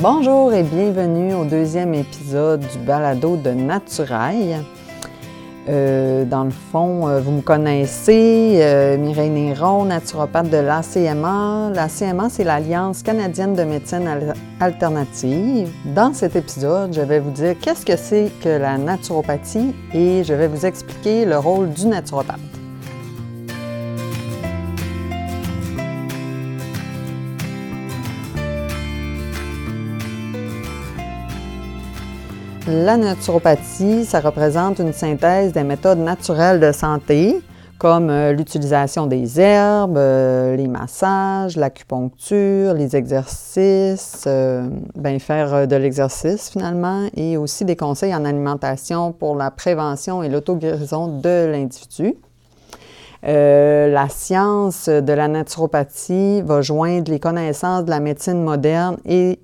Bonjour et bienvenue au deuxième épisode du balado de Naturail. Euh, dans le fond, euh, vous me connaissez, euh, Mireille Néron, naturopathe de l'ACMA. L'ACMA, c'est l'Alliance canadienne de médecine alternative. Dans cet épisode, je vais vous dire qu'est-ce que c'est que la naturopathie et je vais vous expliquer le rôle du naturopathe. La naturopathie, ça représente une synthèse des méthodes naturelles de santé, comme euh, l'utilisation des herbes, euh, les massages, l'acupuncture, les exercices, euh, ben, faire de l'exercice finalement, et aussi des conseils en alimentation pour la prévention et l'auto-guérison de l'individu. la science de la naturopathie va joindre les connaissances de la médecine moderne et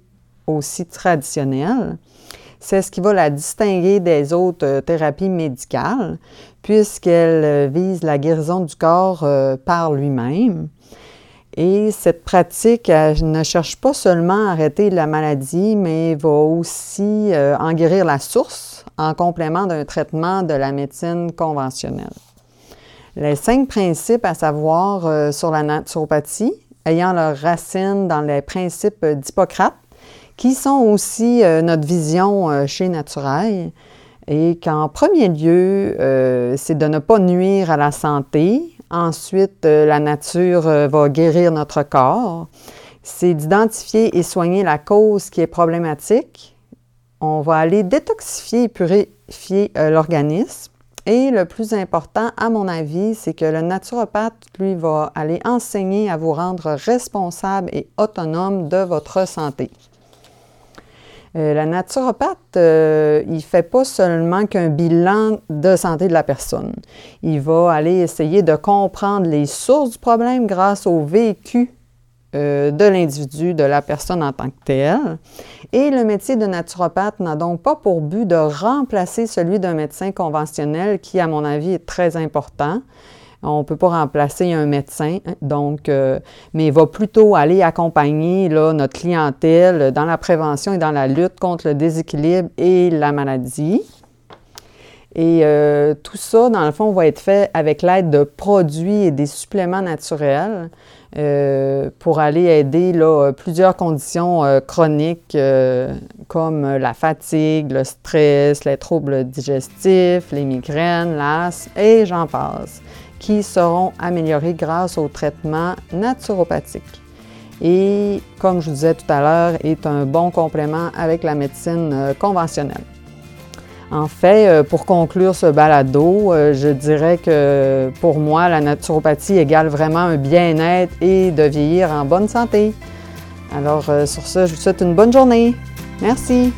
aussi traditionnelle. C'est ce qui va la distinguer des autres euh, thérapies médicales, puisqu'elle euh, vise la guérison du corps euh, par lui-même. Et cette pratique ne cherche pas seulement à arrêter la maladie, mais va aussi en guérir la source en complément d'un traitement de la médecine conventionnelle. Les cinq principes à savoir sur la naturopathie, ayant leurs racines dans les principes d'Hippocrate, qui sont aussi euh, notre vision euh, chez Naturail. Et qu'en premier lieu, euh, c'est de ne pas nuire à la santé. Ensuite, la nature va guérir notre corps. C'est d'identifier et soigner la cause qui est problématique. On va aller détoxifier et purifier l'organisme. Et le plus important, à mon avis, c'est que le naturopathe, lui, va aller enseigner à vous rendre responsable et autonome de votre santé. Euh, la naturopathe, euh, il ne fait pas seulement qu'un bilan de santé de la personne. Il va aller essayer de comprendre les sources du problème grâce au vécu euh, de l'individu, de la personne en tant que telle. Et le métier de naturopathe n'a donc pas pour but de remplacer celui d'un médecin conventionnel qui, à mon avis, est très important. On ne peut pas remplacer un médecin, donc, euh, mais va plutôt aller accompagner notre clientèle dans la prévention et dans la lutte contre le déséquilibre et la maladie. Et euh, tout ça, dans le fond, va être fait avec l'aide de produits et des suppléments naturels euh, pour aller aider plusieurs conditions chroniques comme la fatigue, le stress, les troubles digestifs, les migraines, l'asthme et j'en passe qui seront améliorés grâce au traitement naturopathique. Et comme je vous disais tout à l'heure, est un bon complément avec la médecine euh, conventionnelle. En fait, euh, pour conclure ce balado, euh, je dirais que pour moi, la naturopathie égale vraiment un bien-être et de vieillir en bonne santé. Alors sur ce, je vous souhaite une bonne journée. Merci.